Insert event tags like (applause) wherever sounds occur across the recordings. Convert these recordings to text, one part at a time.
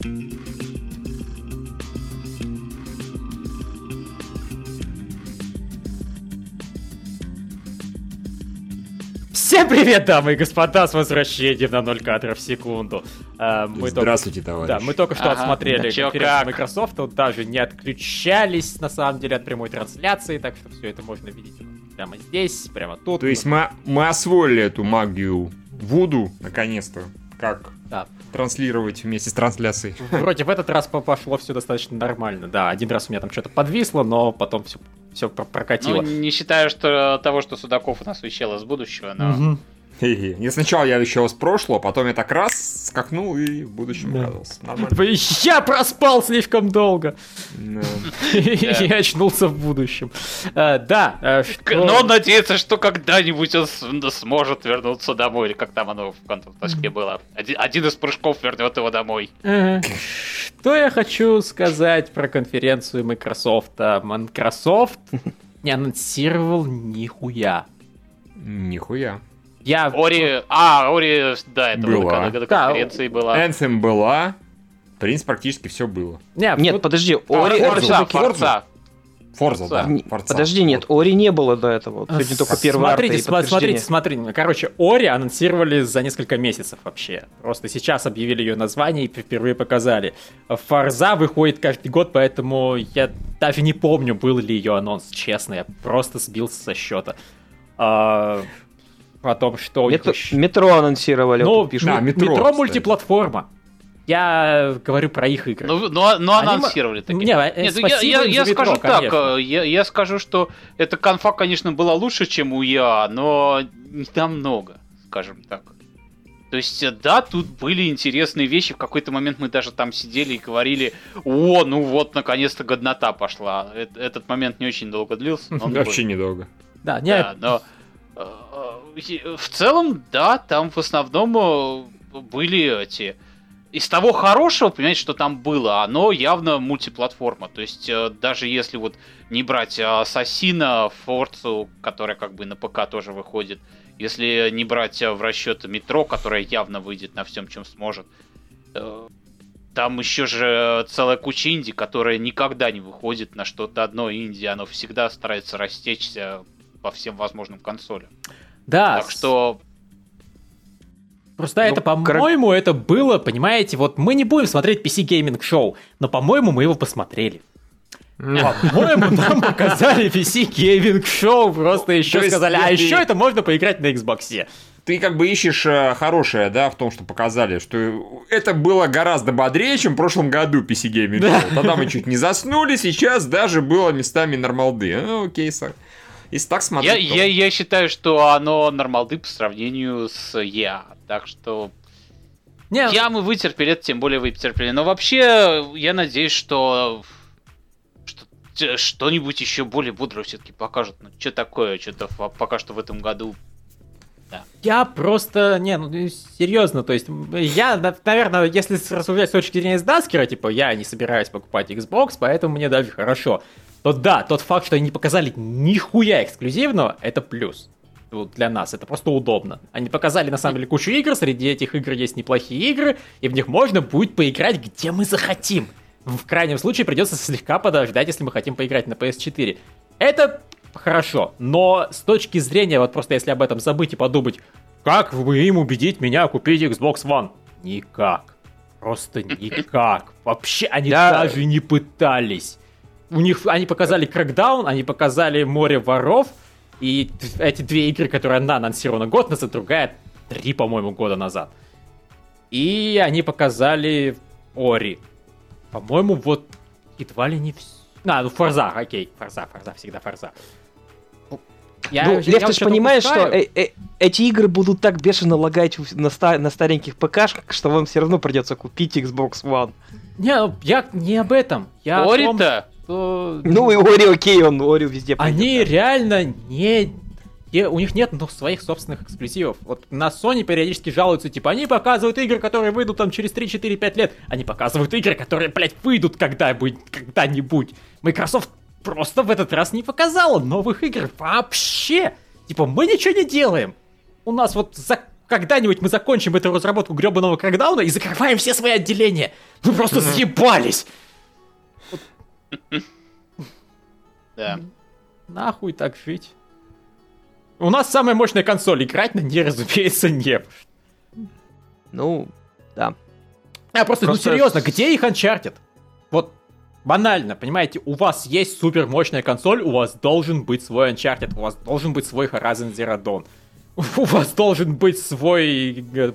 Всем привет, дамы и господа, с возвращением на 0 кадров в секунду. А, мы Здравствуйте, только... товарищ. Да, мы только что ага, отсмотрели конференцию как? Microsoft, вот даже не отключались, на самом деле, от прямой трансляции, так что все это можно видеть прямо здесь, прямо тут. То есть мы, мы освоили эту магию Вуду, наконец-то, как да. транслировать вместе с трансляцией. (laughs) Вроде в этот раз пошло все достаточно нормально. Да, один раз у меня там что-то подвисло, но потом все все прокатило. Ну, не считаю что того, что Судаков у нас вещал из будущего, но... Угу. Не сначала я вещал с прошлого, потом я так раз скакнул и в будущем да. оказался. Нормально. Я проспал слишком долго. (laughs) И очнулся в будущем. А, да. А, но надеяться, что когда-нибудь он сможет вернуться домой, или как там оно в контакте было. Один из прыжков вернет его домой. Что я хочу сказать про конференцию Microsoft? Microsoft не анонсировал нихуя. Нихуя. Я... Ори... А, Ори, да, это была. на конференции да, была. Anthem была. В принципе, практически все было. Нет, Нет вот... подожди, Ори... А, Форза, Форза. Форза, да. Форза. Подожди, нет, Ори не было до этого. Сегодня только первый Смотрите, см- смотрите, смотрите. Короче, Ори анонсировали за несколько месяцев вообще. Просто сейчас объявили ее название и впервые показали. Форза выходит каждый год, поэтому я даже не помню, был ли ее анонс, честно. Я просто сбился со счета. А, о том, что... Метро, еще... метро анонсировали. Ну, пишут. Да, метро, метро мультиплатформа. Я говорю про их игры. Ну, ну, ну анонсировали такие. Не, э, Нет, я, я, я метро, скажу конечно. так, э, я, я скажу, что эта конфа, конечно, была лучше, чем у ЯА, но не там много, скажем так. То есть, э, да, тут были интересные вещи. В какой-то момент мы даже там сидели и говорили, о, ну вот, наконец-то годнота пошла. Этот момент не очень долго длился. (laughs) Вообще недолго. Да, не... Да, но в целом, да, там в основном э, были эти... Из того хорошего, понимаете, что там было, оно явно мультиплатформа. То есть, э, даже если вот не брать Ассасина, Форцу, которая как бы на ПК тоже выходит, если не брать в расчет Метро, которая явно выйдет на всем, чем сможет, э, там еще же целая куча инди, которая никогда не выходит на что-то одно инди, оно всегда старается растечься по всем возможным консолям. Да. Так что Просто ну, это, по-моему, кор... это было, понимаете, вот мы не будем смотреть PC Gaming Show, но, по-моему, мы его посмотрели. По-моему, нам (laughs) показали PC Gaming Show, просто еще сказали, а еще это можно поиграть на Xbox. Ты как бы ищешь э, хорошее, да, в том, что показали, что это было гораздо бодрее, чем в прошлом году PC Gaming Show. Тогда мы чуть не заснули, сейчас даже было местами нормалды. Ну, окей, сэр. Если так смотреть, я, то... я, я считаю, что оно нормалды по сравнению с Я. Так что не, я мы вытерпели, это тем более вы потерпели. Но вообще, я надеюсь, что, что что-нибудь еще более бодрое все-таки покажут. Ну, что такое, что-то пока что в этом году да. Я просто, не, ну серьезно, то есть я, наверное, если рассуждать с точки зрения Сдаскера, типа я не собираюсь покупать Xbox, поэтому мне даже хорошо то да, тот факт, что они не показали нихуя эксклюзивного, это плюс. Вот для нас это просто удобно. Они показали на самом деле кучу игр, среди этих игр есть неплохие игры, и в них можно будет поиграть где мы захотим. В крайнем случае придется слегка подождать, если мы хотим поиграть на PS4. Это хорошо, но с точки зрения, вот просто если об этом забыть и подумать, как вы им убедить меня купить Xbox One? Никак. Просто никак. Вообще они даже не пытались у них они показали Crackdown, они показали Море воров, и эти две игры, которые одна анонсирована год назад, другая три, по-моему, года назад. И они показали Ори. По-моему, вот едва ли не все. А, ну Форза, окей, Форза, Форза, всегда Форза. Я, ну, Лев, ты же понимаешь, что э -э эти игры будут так бешено лагать на, ста на стареньких ПКшках, что вам все равно придется купить Xbox One. Не, ну, я не об этом. Ори-то? Что... Ну и Ори окей, он Ори везде пойдет. Они да. реально не... У них нет ну, своих собственных эксклюзивов. Вот на Sony периодически жалуются, типа, они показывают игры, которые выйдут там через 3-4-5 лет. Они показывают игры, которые, блядь, выйдут когда-нибудь. когда-нибудь. Microsoft просто в этот раз не показала новых игр вообще. Типа, мы ничего не делаем. У нас вот за когда-нибудь мы закончим эту разработку гребаного кракдауна и закрываем все свои отделения. Мы просто съебались. (laughs) Да. Нахуй так жить. У нас самая мощная консоль. Играть на ней, (laughs) разумеется, не. Ну, да. А просто, ну, просто, ну серьезно, где их Uncharted? Вот банально, понимаете, у вас есть супер мощная консоль, у вас должен быть свой Uncharted, у вас должен быть свой Horizon Zero Dawn. У вас должен быть свой э,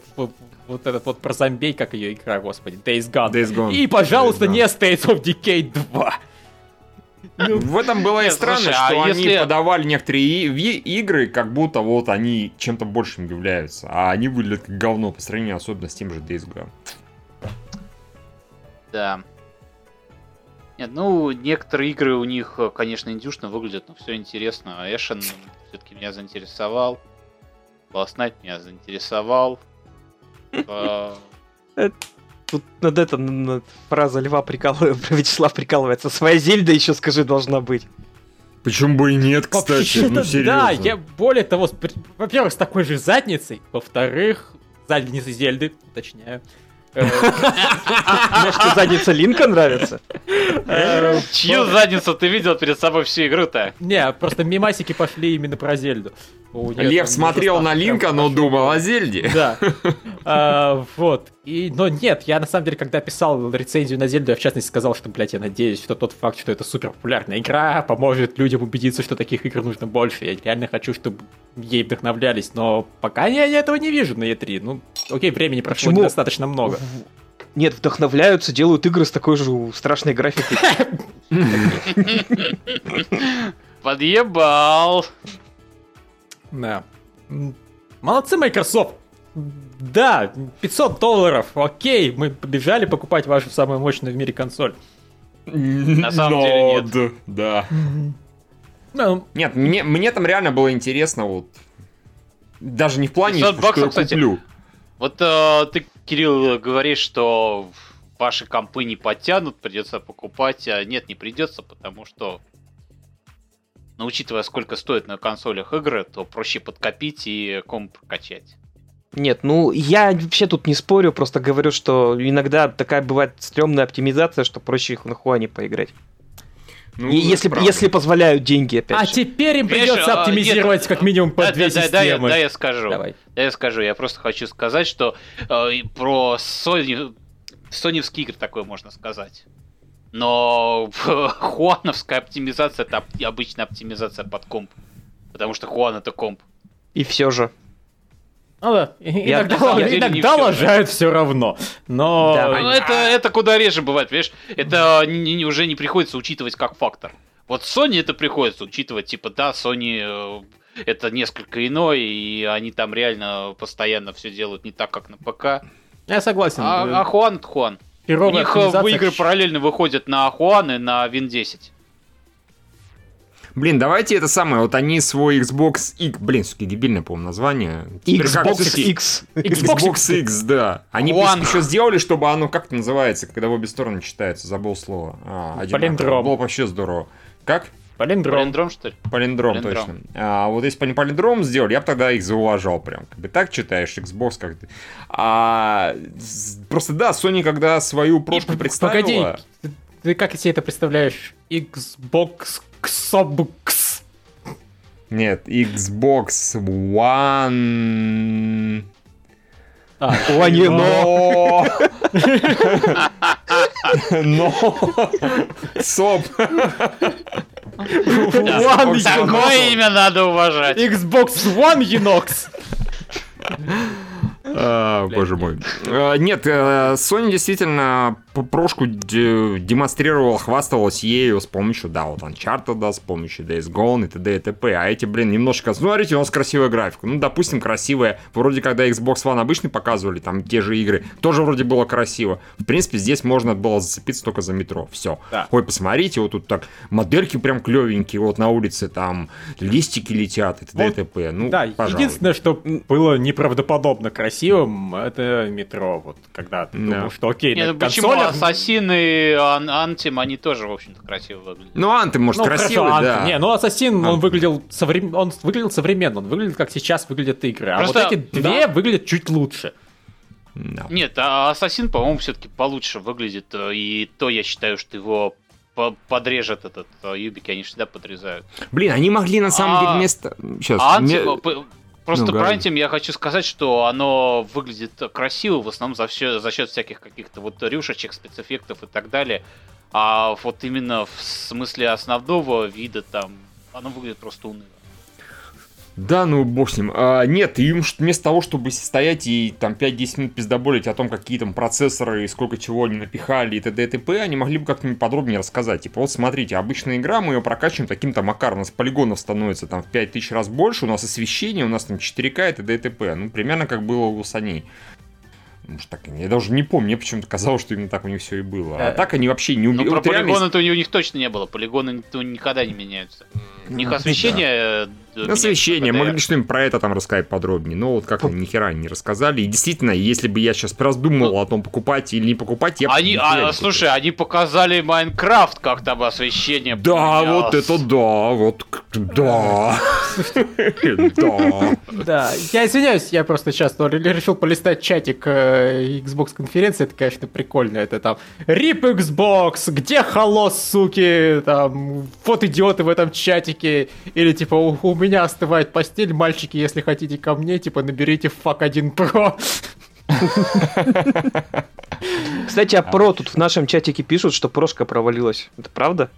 вот этот вот про зомбей, как ее игра, господи, Days Gone. Days Gone. И, пожалуйста, Days не States of Decay 2. Ну, в этом было и странно, а что они подавали некоторые игры, как будто вот они чем-то большим являются, а они выглядят как говно по сравнению особенно с тем же Days Gone. Да. Нет, ну, некоторые игры у них, конечно, индюшно выглядят, но все интересно. Эшен все-таки меня заинтересовал. Last Night меня заинтересовал. (laughs) Тут над это над фраза Льва прикалывается, (laughs) Вячеслав прикалывается. Своя Зельда еще, скажи, должна быть. Почему бы и нет, кстати, ну серьезно. Да, я более того, во-первых, с такой же задницей, во-вторых, задницей Зельды, уточняю, может, задница Линка нравится? Э, Чью задницу ты видел перед собой всю игру-то? Не, просто мимасики пошли именно про Зельду. Лев смотрел на Линка, но думал о Зельде. Да. А, вот. И, но нет, я на самом деле, когда писал рецензию на Зельду, я в частности сказал, что, блядь, я надеюсь, что тот факт, что это супер популярная игра, поможет людям убедиться, что таких игр нужно больше. Я реально хочу, чтобы ей вдохновлялись, но пока я этого не вижу на E3. Ну, окей, времени прошло Почему? достаточно много. Нет, вдохновляются, делают игры с такой же страшной графикой. Подъебал. Да. Молодцы, Microsoft. Да, 500 долларов, окей, мы побежали покупать вашу самую мощную в мире консоль. На самом деле нет. Да. Ну, нет, мне, мне там реально было интересно вот. Даже не в плане, что баксов, я куплю. Вот э, ты, Кирилл, говоришь, что ваши компы не подтянут, придется покупать. А нет, не придется, потому что но учитывая, сколько стоит на консолях игры, то проще подкопить и комп качать. Нет, ну я вообще тут не спорю, просто говорю, что иногда такая бывает стрёмная оптимизация, что проще их на Хуане поиграть. Ну, и если, если позволяют деньги, опять А же. теперь им придется а, оптимизировать нет, как минимум по да, две да, системы. Да, да, я скажу. Давай. Да, я скажу. Я просто хочу сказать, что э, про Sony, соневские игры такое можно сказать. Но (laughs) хуановская оптимизация это обычная оптимизация под комп. Потому что Хуан это комп. И все же. Ну да, иногда, иногда лажают все равно. Но да, ну, это, это куда реже бывает, понимаешь? Это не, не, уже не приходится учитывать как фактор. Вот Sony это приходится учитывать, типа, да, Sony э, это несколько иное, и они там реально постоянно все делают не так, как на ПК. Я согласен. А, а Хуан это Хуан. У них э, игры параллельно выходят на Хуан и на Win 10. Блин, давайте это самое, вот они свой Xbox X, блин, суки, дебильное, по-моему, название. Xbox X. Xbox X, да. Они еще сделали, чтобы оно, как это называется, когда в обе стороны читается, забыл слово. А, Палиндром. Было вообще здорово. Как? Палиндром. Палиндром, что ли? Палиндром, Палиндром. точно. А, вот если бы они палиндром сделали, я бы тогда их зауважал прям. Как бы так читаешь, Xbox как то А, просто да, Sony когда свою прошку представила... Погоди, ты как себе это представляешь? Xbox Xbox. Нет, Xbox One... А, (laughs) One но. Но. Соп. Такое имя надо уважать. Xbox One Enox. А, боже мой. Нет, э, Sony действительно прошку демонстрировал, хвасталась ею с помощью, да, вот Uncharted, да, с помощью Days Gone и т.д. и т.п. А эти, блин, немножко... Ну, смотрите, у нас красивая графика. Ну, допустим, красивая. Вроде, когда Xbox One обычный показывали, там, те же игры, тоже вроде было красиво. В принципе, здесь можно было зацепиться только за метро. Все. Да. Ой, посмотрите, вот тут так модельки прям клевенькие, вот на улице там листики летят и т.д. Вот, и т.п. Ну, да, пожалуй. единственное, что было неправдоподобно красивым, это метро. Вот, когда ты да. думал, что окей, Нет, ну, почему? Ассасин и Антим, они тоже, в общем-то, красиво выглядят. Ну, Антим, может, ну, красивый, хорошо, да. Не, ну Ассасин, он выглядел, соврем... он выглядел современно, он выглядит, как сейчас выглядят игры. А Просто... вот эти две да. выглядят чуть лучше. No. Нет, а Ассасин, по-моему, все-таки получше выглядит. Э, и то я считаю, что его подрежет этот э, Юбики, они всегда подрезают. Блин, они могли на самом а... деле вместо... Сейчас. А мне... Просто ну, про Антим я хочу сказать, что оно выглядит красиво, в основном за, все, за счет всяких каких-то вот рюшечек, спецэффектов и так далее. А вот именно в смысле основного вида там оно выглядит просто уныло. Да, ну бог с ним. А, нет, им вместо того, чтобы стоять и там 5-10 минут пиздоболить о том, какие там процессоры и сколько чего они напихали и т.д. и т.п., они могли бы как-нибудь подробнее рассказать. Типа, вот смотрите, обычная игра, мы ее прокачиваем таким-то макаром, у нас полигонов становится там в 5000 раз больше, у нас освещение, у нас там 4К и т.д. и т.п. Ну, примерно как было у саней. Может, так, я даже не помню, мне почему-то казалось, что именно так у них все и было. А э, так они вообще не убили. Ну, про вот полигоны-то реально... у них точно не было. Полигоны никогда не меняются. У них освещение... Да. Освещение, могли что-нибудь про это там рассказать подробнее. Но вот как они ни хера не рассказали. И действительно, если бы я сейчас раздумывал ну, о том, покупать или не покупать, я они, а, Слушай, они показали Майнкрафт, как там освещение Да, вот это да, вот да. Да. (laughs) Да, я извиняюсь, я просто сейчас решил полистать чатик э, Xbox конференции, это, конечно, прикольно. Это там RIP Xbox, где холос, суки, там, вот идиоты в этом чатике, или типа у, у меня остывает постель, мальчики, если хотите ко мне, типа наберите FAC 1 Pro. Кстати, а про тут в нашем чатике пишут, что прошка провалилась. Это правда?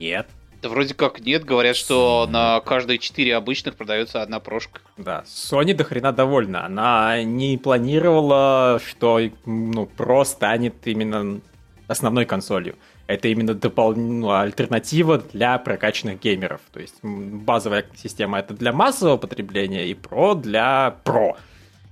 Нет. Да вроде как нет, говорят, что на каждые четыре обычных продается одна прошка. Да, Sony до хрена довольна. Она не планировала, что ну, Pro станет именно основной консолью. Это именно допол... ну, альтернатива для прокачанных геймеров. То есть базовая система это для массового потребления и Pro для Pro.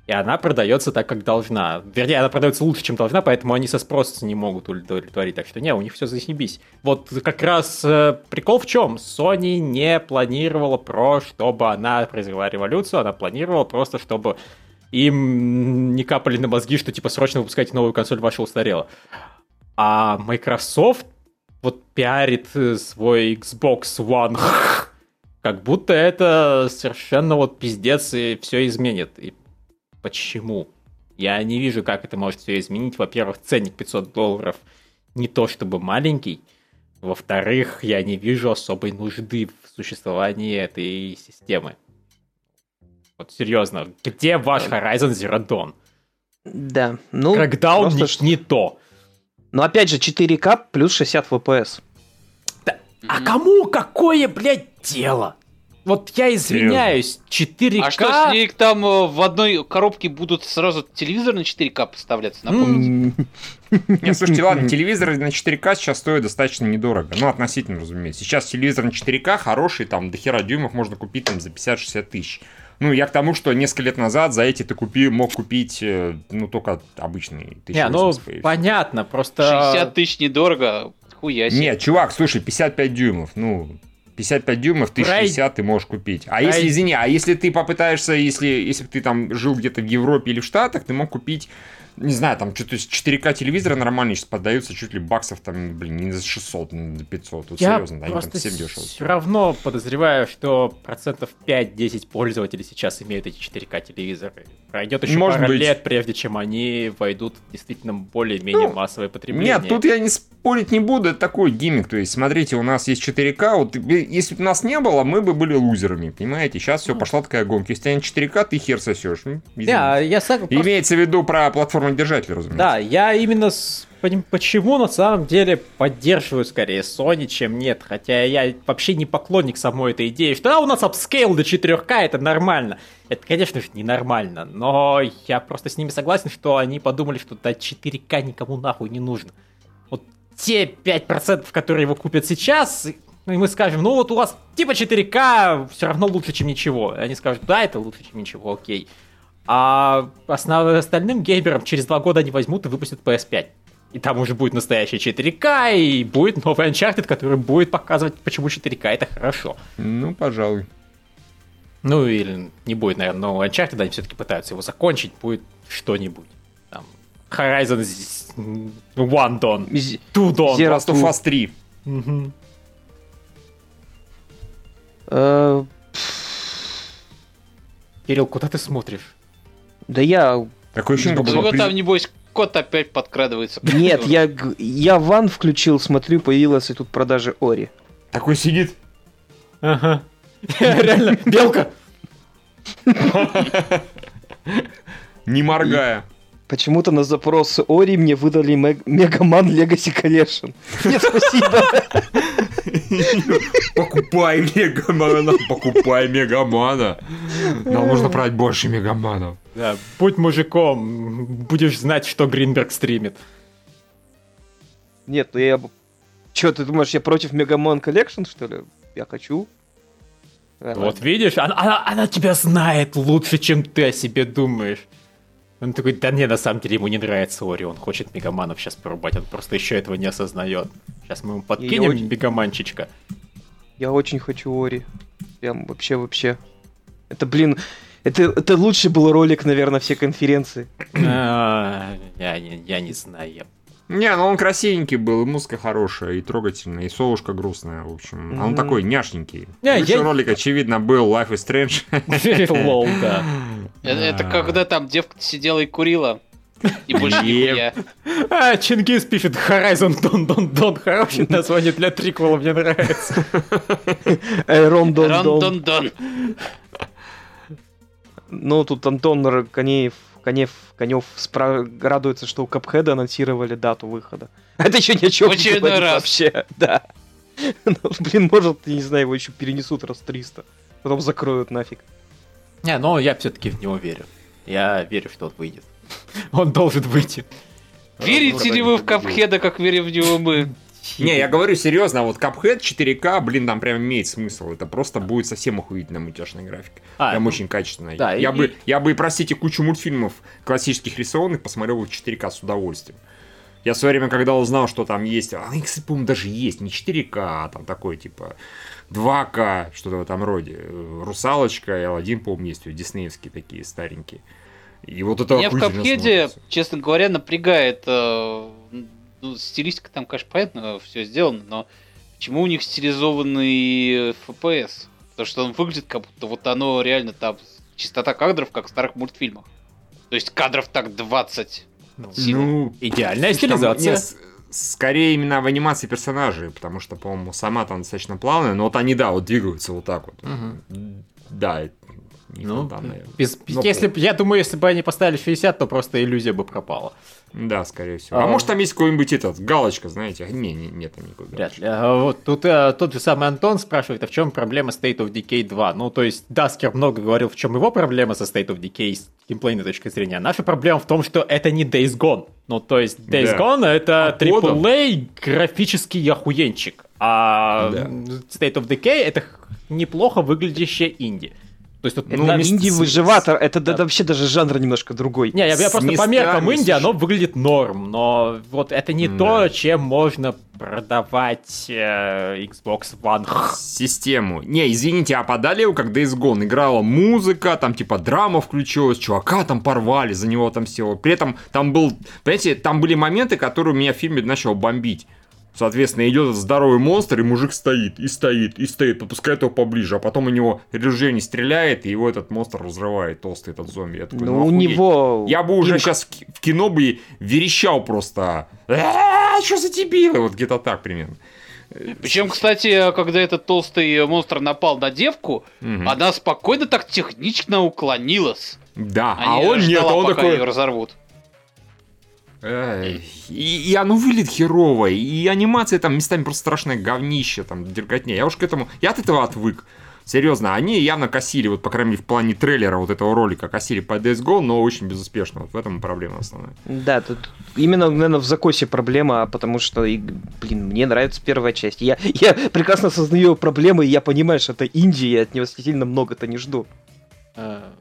И она продается так, как должна. Вернее, она продается лучше, чем должна, поэтому они со спроса не могут удовлетворить. Так что не, у них все заебись. Вот как раз э, прикол в чем? Sony не планировала про, чтобы она произвела революцию, она планировала просто, чтобы им не капали на мозги, что типа срочно выпускайте новую консоль, ваша устарела. А Microsoft вот пиарит э, свой Xbox One как будто это совершенно вот пиздец и все изменит. И Почему? Я не вижу, как это может все изменить. Во-первых, ценник 500 долларов не то чтобы маленький. Во-вторых, я не вижу особой нужды в существовании этой системы. Вот серьезно, где ваш Horizon Zero Dawn? Да, ну... Когда он не, не то. Но опять же, 4К плюс 60 FPS. Да. Mm-hmm. А кому какое, блядь, дело? Вот я извиняюсь, 4К... А что, с ней там э, в одной коробке будут сразу телевизор на 4К поставляться, напомните? Нет, слушайте, ладно, телевизоры на 4К сейчас стоят достаточно недорого. Ну, относительно, разумеется. Сейчас телевизор на 4К хороший, там, до хера дюймов можно купить там за 50-60 тысяч. Ну, я к тому, что несколько лет назад за эти ты купи, мог купить, э, ну, только обычный. Не, ну, понятно, просто... 60 тысяч недорого, хуя себе. Нет, чувак, слушай, 55 дюймов, ну, 55 дюймов, 1060 ты можешь купить. А если, извини, а если ты попытаешься, если, если ты там жил где-то в Европе или в Штатах, ты мог купить не знаю, там что-то 4К телевизора нормальные сейчас поддаются чуть ли баксов там, блин, не за 600, не за 500. Вот Я серьезно, они там всем дешево. все равно подозреваю, что процентов 5-10 пользователей сейчас имеют эти 4К телевизоры. Пройдет еще Может пара быть. лет, прежде чем они войдут в действительно более-менее ну, массовое потребление. Нет, тут я не спорить не буду, это такой гиммик. То есть, смотрите, у нас есть 4К, вот если бы нас не было, мы бы были лузерами, понимаете? Сейчас все, ну. пошла такая гонка. Если у тебя 4К, ты хер сосешь. Да, я сам... Имеется в виду про платформу платформодержатель, разумеется. Да, я именно с... почему на самом деле поддерживаю скорее Sony, чем нет. Хотя я вообще не поклонник самой этой идеи, что а, у нас upscale до 4К, это нормально. Это, конечно же, ненормально, но я просто с ними согласен, что они подумали, что до 4К никому нахуй не нужно. Вот те 5%, которые его купят сейчас, и мы скажем, ну вот у вас типа 4К все равно лучше, чем ничего. И они скажут, да, это лучше, чем ничего, окей. А основ... остальным геймерам через два года они возьмут и выпустят PS5. И там уже будет настоящий 4К, и будет новый Uncharted, который будет показывать, почему 4К это хорошо. Ну, пожалуй. Ну, или не будет, наверное, нового Uncharted, они все-таки пытаются его закончить, будет что-нибудь. Там, Horizon One Dawn. Two Dawn. Zero Last of Us 3. Э, Кирилл, куда ты смотришь? Да я... Такое ощущение, как будто... там, небось, кот опять подкрадывается. Нет, я, я ван включил, смотрю, появилась и тут продажи Ори. Такой сидит. Ага. (laughs) Реально, белка. Не моргая. Почему-то на запрос Ори мне выдали Мегаман Legacy Collection. Нет, спасибо. Покупай Мегамана, покупай Мегамана. Нам нужно брать больше Мегаманов. Да, будь мужиком, будешь знать, что Гринберг стримит. Нет, ну я... Че, ты думаешь, я против Мегаман Collection, что ли? Я хочу. Вот видишь, она, она, она тебя знает лучше, чем ты о себе думаешь. Он такой, да не, на самом деле ему не нравится Ори, он хочет мегаманов сейчас порубать, он просто еще этого не осознает. Сейчас мы ему подкинем очень... мегаманчичка. Я очень хочу Ори. Прям вообще, вообще. Это, блин, это, это лучший был ролик, наверное, все конференции. А, я, я не знаю, не, ну он красивенький был, и музыка хорошая, и трогательная, и совушка грустная, в общем. Mm-hmm. Он такой няшненький. Не, Лучший я... ролик, очевидно, был Life is Strange. (laughs) Лол, да. Это когда там девка сидела и курила. И больше нихуя. А, Чингис пишет Horizon Дон Дон Дон. Хорошее название для триквела, мне нравится. Рон Дон Дон Дон. Ну, тут Антон Конеев Конев, Конев спра... радуется, что у Капхеда анонсировали дату выхода. (laughs) Это еще ни о чем не говорит раз. вообще. (laughs) Да. Ну, блин, может, я не знаю, его еще перенесут раз 300. Потом закроют нафиг. Не, но я все-таки в него верю. Я верю, что он выйдет. (laughs) Он должен выйти. Верите ли вы в Капхеда, как верим в него мы? Не, я говорю серьезно, а вот Cuphead 4К, блин, там прям имеет смысл. Это просто будет совсем охуительная мультяшная графика. А, прям ну, очень качественная. Да, я, и... бы, я бы, простите, кучу мультфильмов классических рисованных посмотрел в 4К с удовольствием. Я в свое время, когда узнал, что там есть, а их, по-моему, даже есть, не 4К, а там такой, типа, 2К, что-то в этом роде. Русалочка и Алладин, по-моему, есть, диснеевские такие старенькие. И вот это Меня в Капхеде, честно говоря, напрягает э, ну, стилистика там, конечно, понятно, все сделано, но почему у них стилизованный FPS? Потому что он выглядит как будто вот оно реально там чистота кадров, как в старых мультфильмах. То есть кадров так 20. Ну, ну идеальная стилизация. Там, скорее именно в анимации персонажей, потому что, по-моему, сама там достаточно плавная, но вот они, да, вот двигаются вот так вот. Угу. Да, ну, там, без, но если, я думаю, если бы они поставили 60, то просто иллюзия бы пропала. Да, скорее всего. А, а может там есть какой-нибудь этот, галочка, знаете? Не, не нет там никакой Вряд ли. А вот тут а, тот же самый Антон спрашивает, а в чем проблема State of Decay 2? Ну, то есть, Даскер много говорил, в чем его проблема со State of Decay с геймплейной точки зрения. наша проблема в том, что это не Days Gone. Ну, то есть, Days да. Gone это а AAA графический охуенчик. А да. State of Decay это неплохо выглядящее инди. То есть, вот, ну, на... инди-выживатор, это да. вообще даже жанр немножко другой. Не, я, я просто по меркам инди, оно выглядит норм, но вот это не да. то, чем можно продавать э, Xbox One. Систему. Не, извините, а подали его, когда Days Gone играла музыка, там типа драма включилась, чувака там порвали, за него там все. При этом там был, понимаете, там были моменты, которые у меня в фильме начал бомбить. Соответственно, идет здоровый монстр, и мужик стоит, и стоит, и стоит, подпускает его поближе, а потом у него ружье не стреляет, и его этот монстр разрывает, толстый этот зомби. Я такой, ну, ну у него... Я бы уже сейчас в кино бы верещал просто. Что за дебилы? Вот где-то так примерно. Причем, кстати, когда этот толстый монстр напал на девку, угу. она спокойно так технично уклонилась. Да, а он нет, он такой... ее разорвут. И, и оно выглядит херово, и анимация там местами просто страшное говнище, там, дерготня. Я уж к этому, я от этого отвык. Серьезно, они явно косили, вот, по крайней мере, в плане трейлера вот этого ролика, косили по DSGO, но очень безуспешно. Вот в этом проблема основная. Да, тут именно, наверное, в закосе проблема, потому что, блин, мне нравится первая часть. Я, я прекрасно осознаю проблемы, и я понимаю, что это Индия, я от него сильно много-то не жду. А,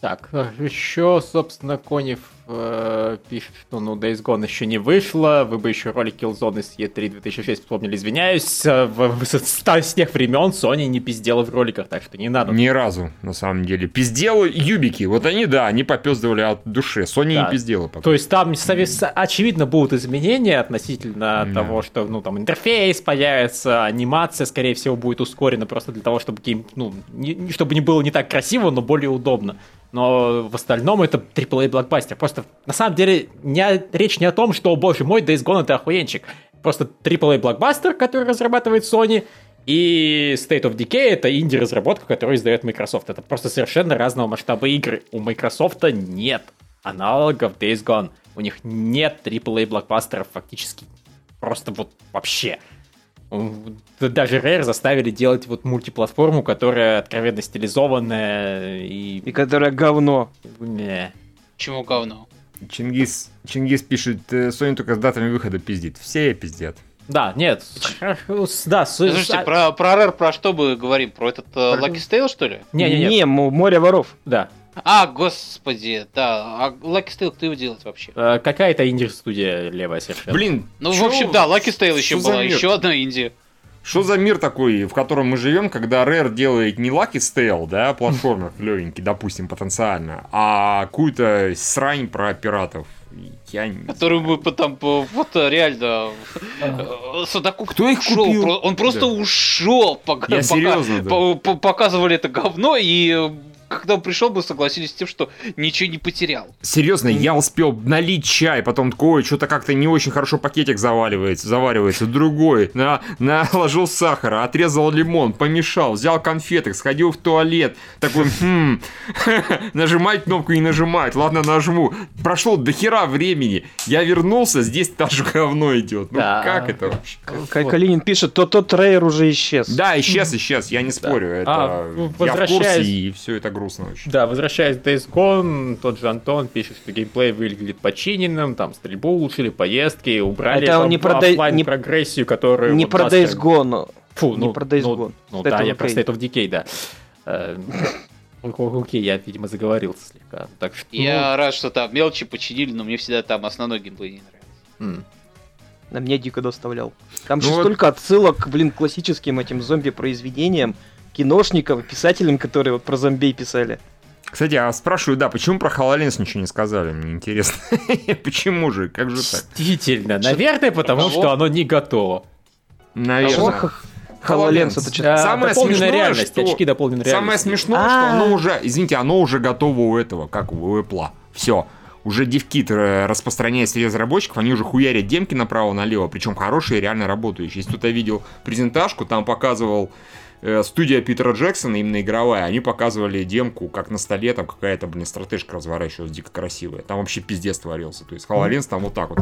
так, еще, собственно, Конев э, пишет, что ну Days Gone еще не вышло, вы бы еще ролик Killzone с E3 2006 вспомнили, извиняюсь. Э, в, с, с тех времен Sony не пиздела в роликах, так что не надо. Ни разу, на самом деле. Пиздела юбики, вот они, да, они попездывали от души. Sony да. не пиздела пока. То есть там очевидно будут изменения относительно да. того, что ну там интерфейс появится, анимация, скорее всего, будет ускорена просто для того, чтобы гейм, ну, не, чтобы не было не так красиво, но более удобно но в остальном это AAA блокбастер. Просто на самом деле не, речь не о том, что, боже мой, Days Gone это охуенчик. Просто AAA блокбастер, который разрабатывает Sony, и State of Decay это инди-разработка, которую издает Microsoft. Это просто совершенно разного масштаба игры. У Microsoft нет аналогов Days Gone. У них нет AAA блокбастеров фактически просто вот вообще. Даже Rare заставили делать вот мультиплатформу, которая откровенно стилизованная и... И которая говно. Не. Чему говно? Чингис, Чингис пишет, э, Sony только с датами выхода пиздит. Все пиздят. Да, нет, да. Слушайте, а... про, про Rare про что мы говорим? Про этот uh, Lucky Stale, что ли? Не-не-не, не, море воров. Да. А, господи, да. А Lucky Stale кто его делает вообще? А, какая-то инди-студия левая совершенно. Блин, Ну, чё? в общем, да, Lucky Stale еще была, еще одна инди. Что за мир такой, в котором мы живем, когда Rare делает не Lucky Stale, да, платформер легенький, допустим, потенциально, а какую-то срань про пиратов? Я не Которую мы потом, вот реально, э, Судаку Кто их купил? Он просто да. ушел, пока, Я серьезно, да. показывали это говно, и когда он пришел, мы согласились с тем, что ничего не потерял. Серьезно, я успел налить чай, потом такой, что-то как-то не очень хорошо пакетик заваливается, заваривается, другой, на, наложил сахара, отрезал лимон, помешал, взял конфеты, сходил в туалет, такой, хм, (laughs) нажимать кнопку и нажимать, ладно, нажму. Прошло до хера времени, я вернулся, здесь (laughs) тоже говно идет. Ну да. как это вообще? Калинин пишет, то тот трейер уже исчез. Да, исчез, исчез, я не спорю, это а, я в курсе, и все это грустно очень. Да, возвращаясь к Days Gone, тот же Антон пишет, что геймплей выглядит починенным, там стрельбу улучшили, поездки, убрали Это не про офлайн не, прогрессию, которую... Не вот про Days Gone. Фу, не ну, про Days ну, Gone. Ну, да, я про State of Decay, да. Э, окей, я, видимо, заговорился слегка. Так что, я ну... рад, что там мелочи починили, но мне всегда там основной геймплей не нравится. На меня дико доставлял. Там ну же вот... столько отсылок, блин, к классическим этим зомби-произведениям киношников, писателям, которые вот про зомби писали. Кстати, а спрашиваю, да, почему про HoloLens ничего не сказали? Мне интересно. (laughs) почему же? Как же так? Действительно, наверное, потому что оно не готово. Наверное. HoloLens это что-то... Самое смешное, реальность, что... очки дополненной Самое смешное, что оно уже, извините, оно уже готово у этого, как у Apple. Все. Уже DevKit э, распространяет среди разработчиков, они уже хуярят демки направо-налево, причем хорошие, реально работающие. Если кто-то видел презентажку, там показывал студия Питера Джексона, именно игровая, они показывали демку, как на столе там какая-то, блин, стратежка разворачивалась дико красивая. Там вообще пиздец творился. То есть HoloLens там вот так вот.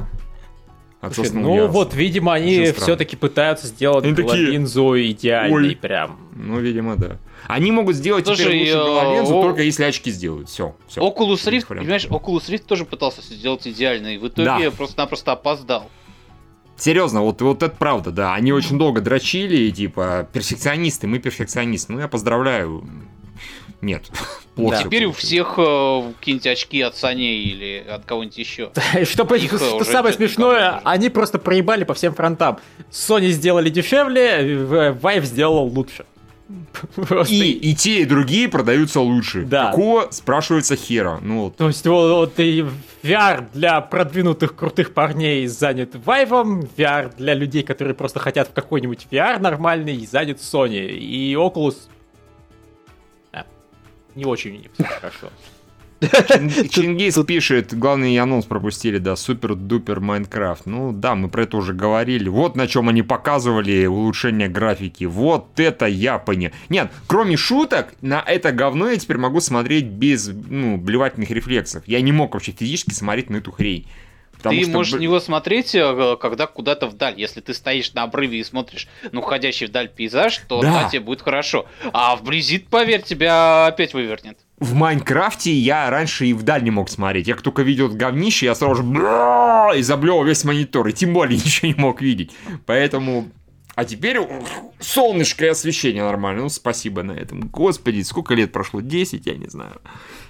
Слушай, ну яростно. вот, видимо, они все-таки пытаются сделать они линзу идеальной Ой. прям. Ну, видимо, да. Они могут сделать Слушай, теперь лучше гололинзу, о... только если очки сделают. Все. все. Oculus Rift, понимаешь, Oculus Rift тоже пытался сделать идеально, и в итоге да. просто-напросто опоздал. Серьезно, вот, вот это правда, да. Они очень долго дрочили, и типа, перфекционисты, мы перфекционисты. Ну, я поздравляю. Нет. (laughs) Плохо. Да. Теперь у всех э, какие-нибудь очки от Sony или от кого-нибудь еще. (laughs) Что, Их что самое смешное, они просто проебали по всем фронтам. Sony сделали дешевле, Vive сделал лучше. И, и те, и другие продаются лучше. Да. Какого, спрашивается, хера? Ну, вот. То есть вот, вот и VR для продвинутых крутых парней занят Vive, VR для людей, которые просто хотят в какой-нибудь VR нормальный, занят Sony. И Oculus... А, не очень хорошо. (laughs) Чингис пишет, главный анонс пропустили, да, супер-дупер Майнкрафт. Ну да, мы про это уже говорили. Вот на чем они показывали улучшение графики. Вот это я понял. Нет, кроме шуток, на это говно я теперь могу смотреть без, ну, блевательных рефлексов. Я не мог вообще физически смотреть на эту хрень. Потому ты что... можешь на него смотреть, э, когда куда-то вдаль. Если ты стоишь на обрыве и смотришь ну, уходящий вдаль пейзаж, то да. да, тебе будет хорошо. А вблизи, поверь, тебя опять вывернет в Майнкрафте я раньше и вдаль не мог смотреть. Я только видел говнище, я сразу же и заблевал весь монитор. И тем более (laughs) ничего не мог видеть. Поэтому А теперь солнышко и освещение нормально. Ну, спасибо на этом. Господи, сколько лет прошло? 10, я не знаю.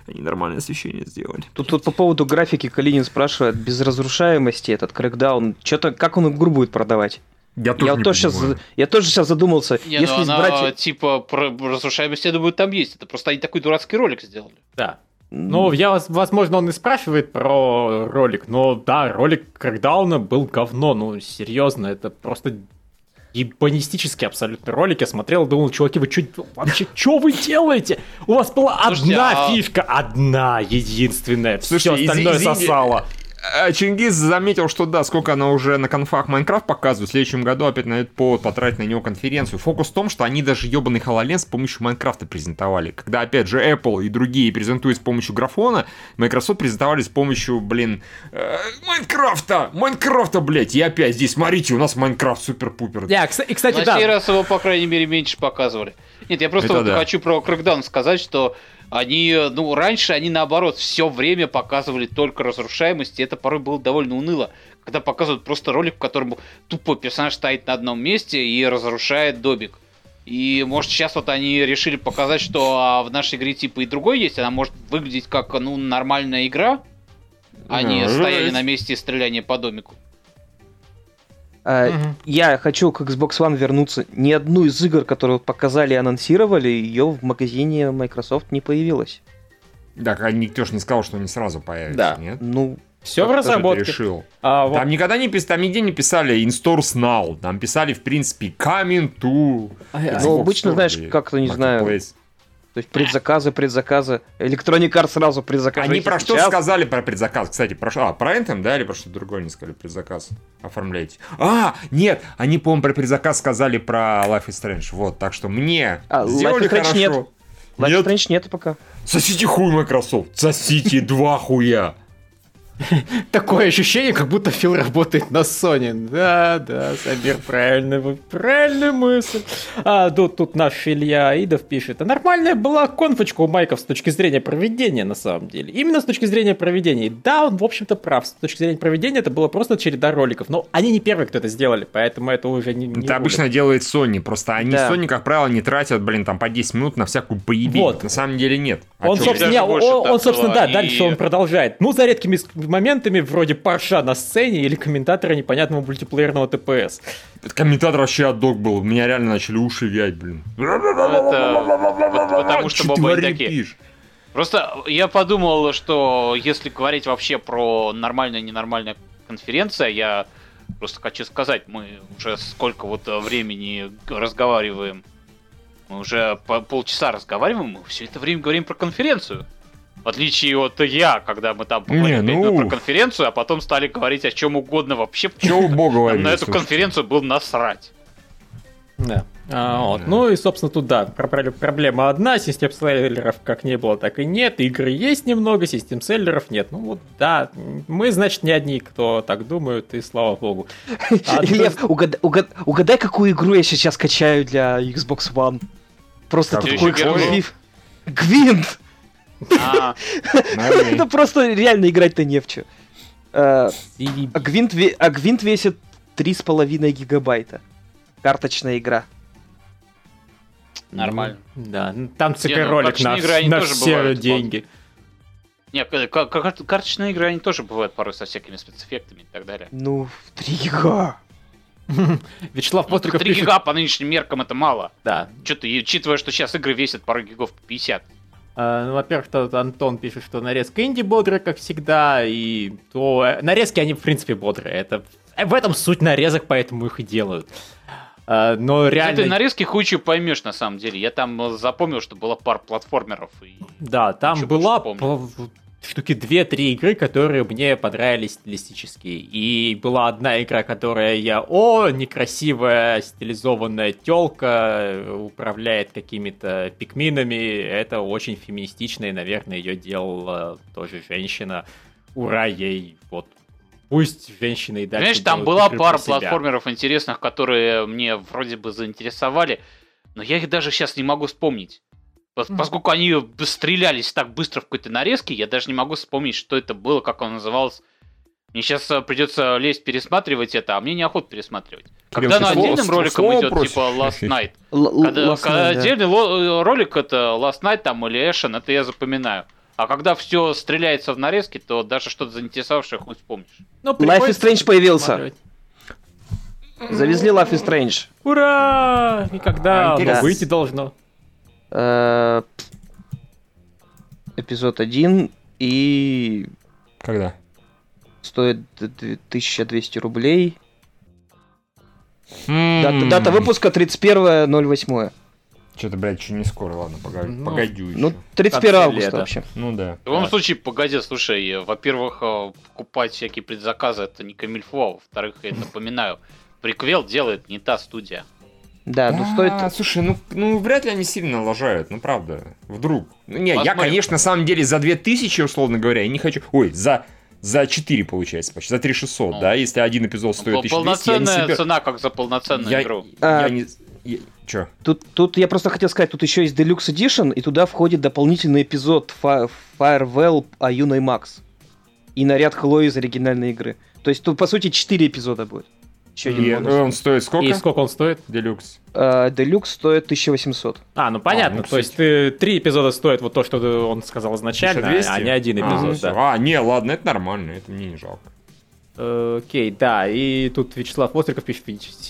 Они нормальное освещение сделали. Тут, тут по поводу графики Калинин спрашивает, без разрушаемости этот крэкдаун, что-то, как он игру будет продавать? Я тоже, я, не тоже сейчас, я тоже сейчас задумался. Не, ну если ну она, избрать... типа, про разрушаемость, я думаю, там есть. Это просто они такой дурацкий ролик сделали. Да. Ну, я, возможно, он и спрашивает про ролик, но да, ролик Крэкдауна был говно, ну, серьезно, это просто ебанистический абсолютно ролик. Я смотрел, думал, чуваки, вы что, вообще, что вы делаете? У вас была Слушайте, одна а... фишка, одна, единственная, Слушайте, все остальное из- сосало. Э, Чингис заметил, что да, сколько она уже на конфах Майнкрафт показывает, в следующем году опять на этот повод потратить на него конференцию. Фокус в том, что они даже ебаный HoloLens с помощью Майнкрафта презентовали. Когда, опять же, Apple и другие презентуют с помощью графона, Microsoft презентовали с помощью, блин, э, Майнкрафта! Майнкрафта, блядь! И опять здесь, смотрите, у нас Майнкрафт супер-пупер. Да, и, кстати, на да. сей раз его, по крайней мере, меньше показывали. Нет, я просто вот да. хочу про Crackdown сказать, что они, ну, раньше они, наоборот, все время показывали только разрушаемость, и это порой было довольно уныло, когда показывают просто ролик, в котором тупо персонаж стоит на одном месте и разрушает добик. И, может, сейчас вот они решили показать, что а, в нашей игре типа и другой есть, она может выглядеть как, ну, нормальная игра, а не стояние на месте и стреляние по домику. Uh, угу. Я хочу к Xbox One вернуться. Ни одну из игр, которые показали и анонсировали, ее в магазине Microsoft не появилось. Так, а никто же не сказал, что они сразу появятся, да. нет? Ну, все в разработке. решил. А, вот. Там никогда не писали, там нигде не писали in stores now. Там писали, в принципе, coming to. А, ну, обычно, знаешь, как-то не знаю. То есть предзаказы, предзаказы. Electronic Arts сразу предзаказ. Они про что сказали про предзаказ? Кстати, про что? А, про Anthem, да, или про что-то другое не сказали предзаказ? Оформляйте. А, нет, они, по-моему, про предзаказ сказали про Life is Strange. Вот, так что мне а, сделали Life is Strange хорошо. Нет. Life is Strange нет пока. Сосите хуй, Microsoft. Сосите два хуя. (laughs) Такое ощущение, как будто Фил работает на Sony. Да, да, Сабир, правильно, правильная мысль. А тут, тут наш Илья Аидов пишет, а нормальная была конфочка у Майков с точки зрения проведения, на самом деле. Именно с точки зрения проведения. Да, он, в общем-то, прав. С точки зрения проведения это было просто череда роликов. Но они не первые, кто это сделали, поэтому это уже не, не Это обычно делает Sony, просто они да. Sony, как правило, не тратят, блин, там по 10 минут на всякую поебень. Вот. На самом деле нет. А он, собственно, он, он, собственно, да, и... дальше он продолжает. Ну, за редкими моментами вроде парша на сцене или комментатора непонятного мультиплеерного ТПС. Комментатор вообще отдок был. Меня реально начали уши вять, блин. Это потому что такие. Просто я подумал, что если говорить вообще про нормальная ненормальная конференция, я просто хочу сказать, мы уже сколько вот времени разговариваем, мы уже полчаса разговариваем, мы все это время говорим про конференцию. В отличие от я, когда мы там поговорили не, ну... про конференцию, а потом стали говорить о чем угодно вообще. (laughs) Чего бога На эту конференцию был насрать. Да. А, вот. Ну и, собственно, тут, да, проблема одна, систем селлеров как не было, так и нет, игры есть немного, систем селлеров нет. Ну вот, да, мы, значит, не одни, кто так думают, и слава богу. А, Лев, угадай, угадай, какую игру я сейчас качаю для Xbox One. Просто такой эксклюзив. Гвинт! А. (laughs) Это просто реально играть-то не в чем. А Гвинт весит 3,5 гигабайта. Карточная игра. Нормально. Да, там ЦК-ролик на, на все деньги. Не, карточные игры, они тоже бывают порой со всякими спецэффектами и так далее. Ну, 3 гига. (laughs) Вячеслав Постриков 3 гига по нынешним меркам это мало. Да. Что ты, учитывая, что сейчас игры весят пару гигов по 50. Uh, ну, во-первых, тут Антон пишет, что нарезка инди бодрая, как всегда, и то э, нарезки, они, в принципе, бодрые. Это в этом суть нарезок, поэтому их и делают. Но реально... Ты нарезки хуй поймешь, на самом деле. Я там запомнил, что была пара платформеров. И... Да, там была штуки 2-3 игры, которые мне понравились стилистически. И была одна игра, которая я... О, некрасивая стилизованная телка управляет какими-то пикминами. Это очень феминистично, и, наверное, ее делала тоже женщина. Ура ей, вот Пусть женщины и дальше. Знаешь, там была пара платформеров интересных, которые мне вроде бы заинтересовали, но я их даже сейчас не могу вспомнить. Поскольку они стрелялись так быстро в какой-то нарезке, я даже не могу вспомнить, что это было, как он назывался. Мне сейчас э, придется лезть пересматривать это, а мне неохота пересматривать. Кирилл, когда на отдельным слово, роликом слово идет, просишь. типа Last (laughs) Night. Когда, Last когда Night, отдельный да. ролик это Last Night там или Эшен, это я запоминаю. А когда все стреляется в нарезке, то даже что-то заинтересовавшее хуй вспомнишь. Ну, Life is Strange появился. Завезли Life is Strange. Ура! И когда а, выйти должно? Э, эпизод 1 и... Когда? Стоит 1200 рублей. Дата, дата выпуска 31.08. Что-то, блядь, еще не скоро, ладно, погоди, ну, погодю еще. Ну, 31 августа вообще. Ну да. В любом да. случае, погоди, слушай, во-первых, э, покупать всякие предзаказы это не камильфо, во-вторых, я напоминаю, приквел делает не та студия. Да, ну стоит... А, слушай, ну, ну вряд ли они сильно лажают, ну правда, вдруг. Ну, не, я, конечно, на самом деле за 2000, условно говоря, я не хочу... Ой, за за 4 получается почти, за 3600, ну, да, если один эпизод стоит 1200. Полноценная собер... цена, как за полноценную я, игру. Я, а... не... Я... Чё? Тут, тут я просто хотел сказать, тут еще есть Deluxe Edition, и туда входит дополнительный эпизод Fi- Firewell Аюна и Макс. И наряд Хлои из оригинальной игры. То есть тут, по сути, 4 эпизода будет. Еще один и бонус. он стоит сколько? И сколько он стоит? Делюкс. Делюкс стоит 1800. А, ну понятно. А, ну, то есть ты, три эпизода стоит вот то, что он сказал изначально, 1200? а не один эпизод. А, да. а, не, ладно, это нормально, это мне не жалко. Окей, да, и тут Вячеслав Остриков пишет,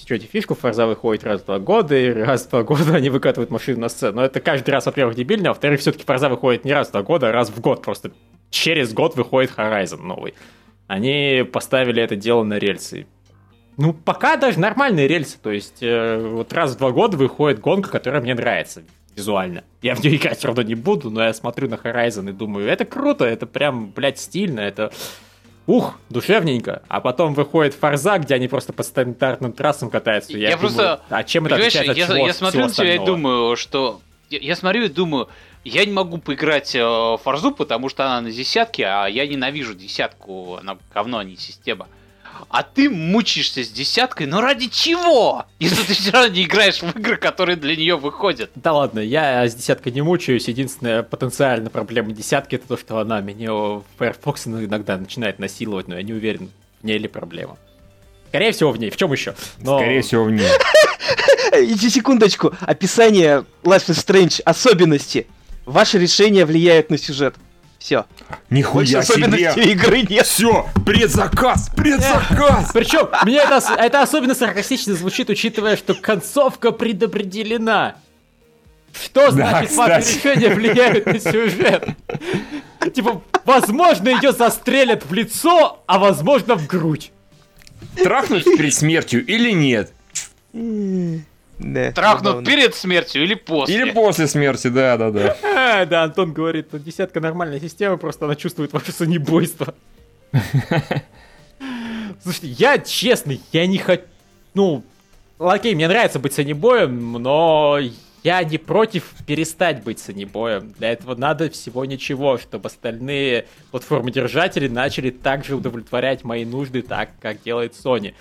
что фишку, Форза выходит раз в два года, и раз в два года (laughs) они выкатывают машину на сцену. Но это каждый раз, во-первых, дебильно, а во-вторых, все-таки Форза выходит не раз в два года, а раз в год. Просто через год выходит Horizon новый. Они поставили это дело на рельсы. Ну, пока даже нормальные рельсы. То есть, э, вот раз в два года выходит гонка, которая мне нравится визуально. Я в нее играть все равно не буду, но я смотрю на Horizon и думаю, это круто, это прям, блядь, стильно, это... Ух, душевненько. А потом выходит Фарза, где они просто по стандартным трассам катаются. Я, я думаю, просто... А чем это отличается от я, чего, я смотрю на тебя и думаю, что... Я, я смотрю и думаю, я не могу поиграть э, в Фарзу, потому что она на десятке, а я ненавижу десятку, она говно, а не система а ты мучаешься с десяткой, но ради чего? Если ты все равно не играешь в игры, которые для нее выходят. Да ладно, я с десяткой не мучаюсь. Единственная потенциальная проблема десятки это то, что она меня в Firefox иногда начинает насиловать, но я не уверен, в ней ли проблема. Скорее всего, в ней. В чем еще? Но... Скорее всего, в ней. (laughs) Иди секундочку. Описание Life is Strange. Особенности. Ваши решения влияют на сюжет. Все. Нихуя себе! игры нет. Все, предзаказ, предзаказ! (laughs) Причем, мне это, это особенно саркастично звучит, учитывая, что концовка предопределена. Что значит, да, ваши решения влияют на сюжет? Типа, возможно, ее застрелят в лицо, а возможно, в грудь. Трахнуть перед смертью или нет? Да, Трахнут забавно. перед смертью или после? Или после смерти, да, да, да. А, (laughs) да, Антон говорит, ну десятка нормальная система, просто она чувствует ваше сонебойство. (laughs) Слушайте, я честный, я не хочу... Ну, окей, мне нравится быть санебоем, но я не против перестать быть санебоем. Для этого надо всего ничего, чтобы остальные платформодержатели начали также удовлетворять мои нужды так, как делает Sony.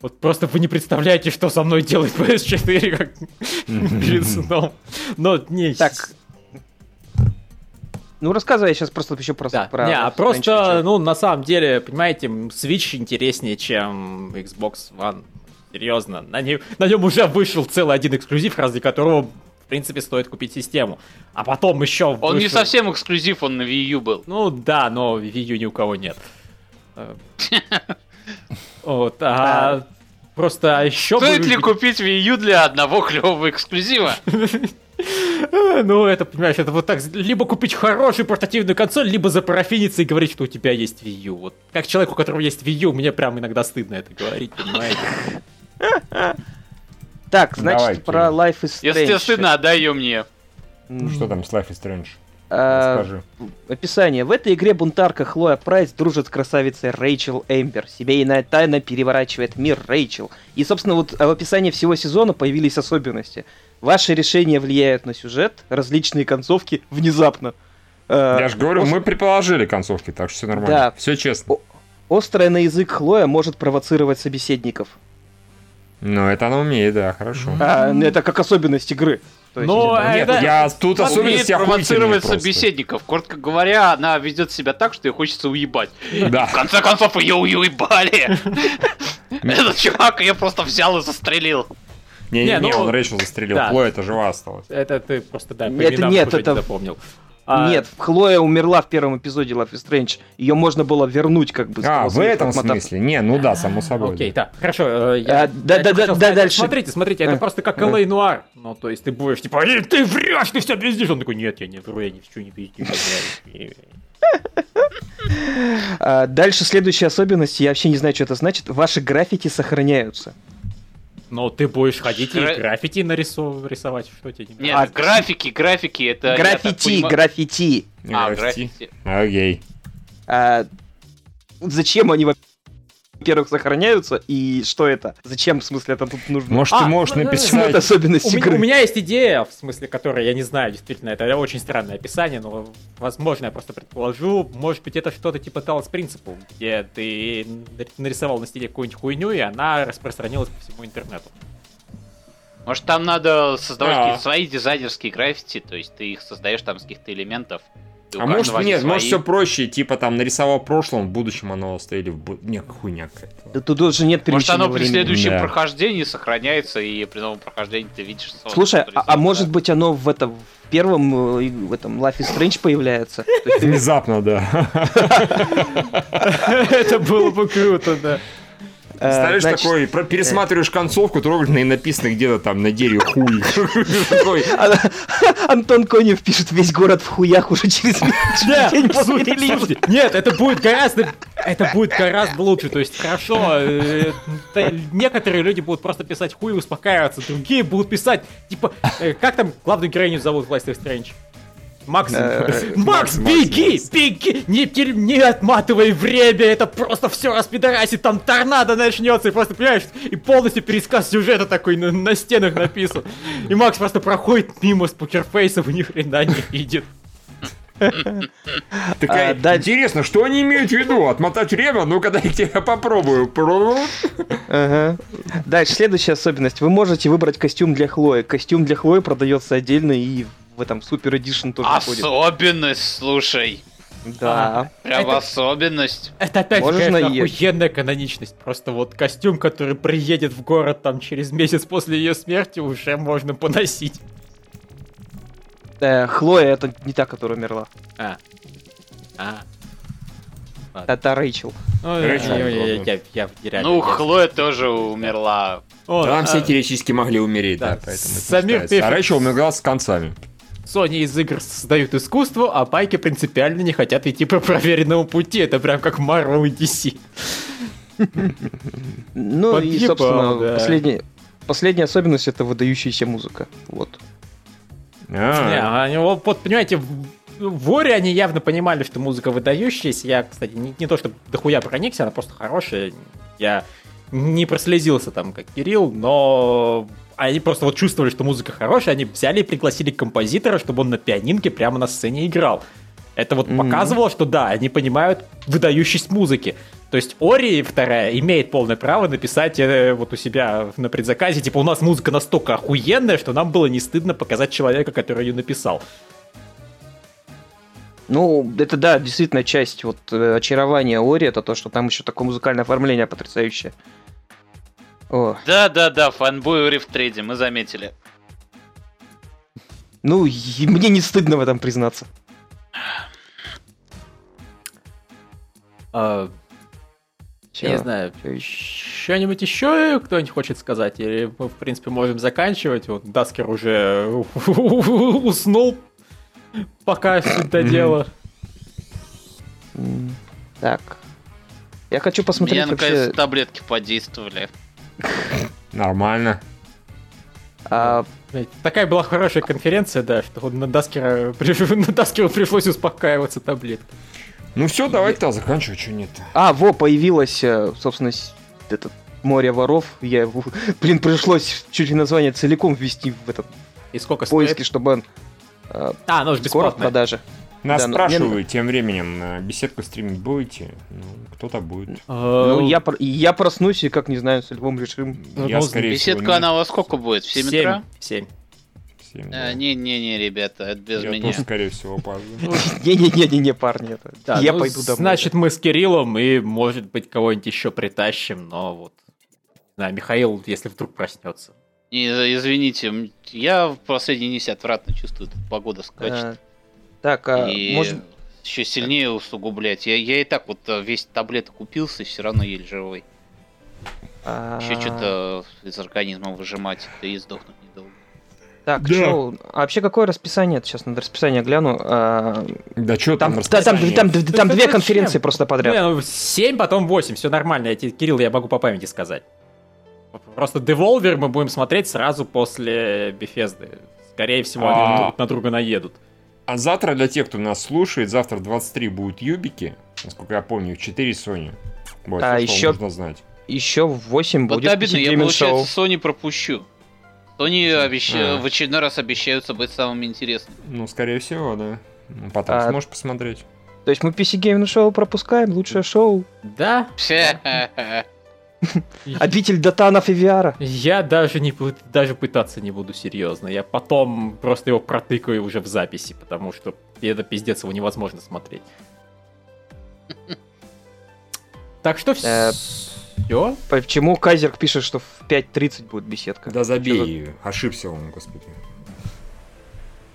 Вот просто вы не представляете, что со мной делает PS4 как (laughs) перед сном. Но не... Так, ну, рассказывай сейчас просто еще просто да. про... Не, а просто, ну, на самом деле, понимаете, Switch интереснее, чем Xbox One. Серьезно. На, не... на нем уже вышел целый один эксклюзив, ради которого, в принципе, стоит купить систему. А потом еще Он вышел... не совсем эксклюзив, он на Wii U был. Ну, да, но Wii U ни у кого нет. (laughs) (laughs) Вот, а просто еще... Стоит бы... ли купить Wii U для одного клевого эксклюзива? Ну, это, понимаешь, это вот так, либо купить хорошую портативную консоль, либо запарафиниться и говорить, что у тебя есть Wii U. Вот как человеку, у которого есть Wii U, мне прям иногда стыдно это говорить, понимаете? Так, значит, про Life is Strange. Если тебе стыдно, отдай ее мне. Ну, что там с Life is Strange? А, описание. В этой игре бунтарка Хлоя Прайс дружит с красавицей Рэйчел Эмбер. Семейная тайна переворачивает мир Рэйчел. И, собственно, вот в описании всего сезона появились особенности. Ваши решения влияют на сюжет, различные концовки внезапно. А, Я же говорю, мы предположили концовки, так что все нормально. Да. Все честно. О- острая на язык Хлоя может провоцировать собеседников. Ну, это она умеет, да, хорошо. А, это как особенность игры. Но нет, это... я тут особенности провоцировать собеседников. Коротко говоря, она ведет себя так, что ей хочется уебать. Да. В конце концов ее уебали. Этот чувак ее просто взял и застрелил. Не-не-не, ну, он Рэйчел застрелил. Хлоя это жива осталась. Это ты просто, да, это нет, это... запомнил. А... Нет, Хлоя умерла в первом эпизоде Life is Strange. Ее можно было вернуть, как бы. А, в этом смысле? Не, ну да, само собой. Окей, да. Хорошо. Э, я, да, да, да, да, дальше. Смотрите, смотрите, это просто как Л.А. Нуар. Ну, то есть ты будешь типа, ты врешь, ты все пиздишь. Он такой, нет, я не вру, я ни в чем не пиздишь. А, дальше следующая особенность, я вообще не знаю, что это значит. Ваши граффити сохраняются. Но ты будешь ходить Гра... и граффити нарисов... рисовать, что тебе не Нет, а, графики, графики, это... Граффити, понимаю... граффити. А, граффити. Окей. А, зачем они, во-первых, сохраняются, и что это? Зачем, в смысле, это тут нужно? Может, а, ты можешь ну, написать... Почему это особенность у игры? Меня, у меня есть идея, в смысле, которая, я не знаю, действительно, это очень странное описание, но, возможно, я просто предположу, может быть, это что-то типа Талос Принципу, где ты нарисовал на стиле какую-нибудь хуйню, и она распространилась по всему интернету. Может, там надо создавать какие-то свои дизайнерские граффити, то есть ты их создаешь там с каких-то элементов, а может нет, свои. может все проще, типа там нарисовал в прошлом, в будущем оно оставили в бу... Не, хуйня какая-то. Да тут уже нет Может оно при следующем да. прохождении сохраняется, и при новом прохождении ты видишь... Слушай, а, а может быть оно в этом в первом э, в этом Life is Strange появляется? (laughs) Внезапно, да. (laughs) Это было бы круто, да. Представляешь, Значит... такой, про, пересматриваешь концовку, трогательно и написано где-то там на дереве хуй. (laughs) Антон Конев пишет весь город в хуях уже через день после релиза. Нет, это будет гораздо, это будет гораздо лучше. То есть хорошо, э, некоторые люди будут просто писать хуй и успокаиваться, другие будут писать, типа, э, как там главную героиню зовут в Life Strange? Макс, э, Макс, беги, беги, не, не отматывай время, это просто все распидорасит, там торнадо начнется, и просто, понимаешь, и полностью пересказ сюжета такой на, на стенах написан. И Макс просто проходит мимо с покерфейсом и ни хрена не видит. Такая, а, да... Интересно, что они имеют в виду? Отмотать время? Ну-ка, дайте я попробую. Ага. Дальше, следующая особенность. Вы можете выбрать костюм для Хлои. Костюм для Хлои продается отдельно и в этом Супер Эдишн тоже Особенность, входит. слушай. Да. Прям это, особенность. Это опять же какая-то охуенная каноничность. Просто вот костюм, который приедет в город там через месяц после ее смерти, уже можно поносить. Э, Хлоя это не та, которая умерла. А. А. Это Рэйчел. Ну, Хлоя тоже умерла. О, Там а... все теоретически могли умереть, да, да поэтому Самир А Рэйчел умерла с концами. Sony из игр создают искусство, а пайки принципиально не хотят идти по проверенному пути. Это прям как Marvel и DC. Ну и, собственно, последняя, последняя особенность это выдающаяся музыка. Вот. А. Не, вот, понимаете, в Воре они явно понимали, что музыка выдающаяся. Я, кстати, не, не то чтобы дохуя проникся, она просто хорошая. Я не прослезился там, как Кирилл, но они просто вот чувствовали, что музыка хорошая, они взяли и пригласили композитора, чтобы он на пианинке прямо на сцене играл. Это вот mm-hmm. показывало, что да, они понимают выдающесть музыки. То есть Ори вторая имеет полное право написать э, вот у себя на предзаказе, типа у нас музыка настолько охуенная, что нам было не стыдно показать человека, который ее написал. Ну, это да, действительно часть вот э, очарования Ори, это то, что там еще такое музыкальное оформление потрясающее. О. Да, да, да, фанбой в трейде, мы заметили. Ну, мне не стыдно в этом признаться. А, я не знаю, что-нибудь еще кто-нибудь хочет сказать? Или мы, в принципе, можем заканчивать? Вот Даскер уже (laughs) уснул, пока это дело. Так. Я хочу посмотреть Мне, наконец, таблетки подействовали. Нормально. А... Такая была хорошая конференция, да, что на Даскера, (laughs) на Даскеру пришлось успокаиваться таблеткой. Ну все, давайте тогда заканчивать, что нет. А, во, появилось, э, собственно, этот море воров. Я, (laughs) блин, пришлось чуть ли название целиком ввести в этот И сколько поиски, стоит? чтобы он э, а, ну, скоро в продаже. Нас да, спрашивают мне... тем временем, беседку стримить будете? Ну, кто-то будет. Ну, я, я проснусь и, как не знаю, с львом решим. Я, скорее Беседка, всего, она во сколько будет? В 7 утра? 7. 7 а, Не-не-не, ребята, это без я меня. Тоже, скорее всего, опаздываю. (laughs) Не-не-не, парни, это. Да, я ну, пойду домой. Значит, мы с Кириллом и, может быть, кого-нибудь еще притащим, но вот... Да, Михаил, если вдруг проснется. И, извините, я в последние дни себя отвратно чувствую, тут погода скачет. А, так, а и может... еще сильнее усугублять. Я, я и так вот э, весь таблеток купился, все равно еле живой. А... Еще что-то из организма выжимать, да и сдохнуть недолго. Так, да. шоу. А вообще какое расписание? Сейчас надо расписание гляну. А... Да что там? Там, там, там, там, там две конференции просто подряд. Не, ну, 7, потом 8, все нормально. Я, Кирилл, я могу по памяти сказать. Просто Devolver мы будем смотреть сразу после Bethesda. Скорее всего, они а. друг на друга наедут. А завтра, для тех, кто нас слушает, завтра 23 будут Юбики. Насколько я помню, 4 Sony. Вот, а еще, нужно знать. Еще в 8 вот будет обидно, я, получается, Sony пропущу. Sony обещ... а. в очередной раз обещаются быть самым интересным. Ну, скорее всего, да. Ну, потом а... сможешь посмотреть. То есть мы PC Game шоу пропускаем, лучшее шоу. Да. Обитель датанов и VR. Я даже не даже пытаться не буду серьезно. Я потом просто его протыкаю уже в записи, потому что это пиздец его невозможно смотреть. (laughs) Так что все. Все? Почему Кайзер пишет, что в 5.30 будет беседка? Да забей, ошибся он, господи.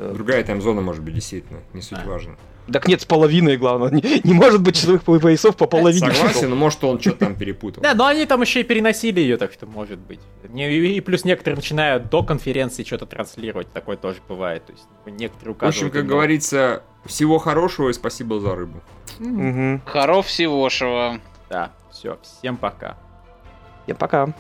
Э, Другая там зона может быть действительно, не суть важно. Так нет, с половиной, главное. Не, не может быть часовых поясов по половине. Согласен, но может он что-то там перепутал. Да, но они там еще и переносили ее, так что может быть. И плюс некоторые начинают до конференции что-то транслировать, такое тоже бывает. То есть некоторые указывают. В общем, как говорится, всего хорошего и спасибо за рыбу. Хоров всегошего. Да, все, всем пока. Всем пока.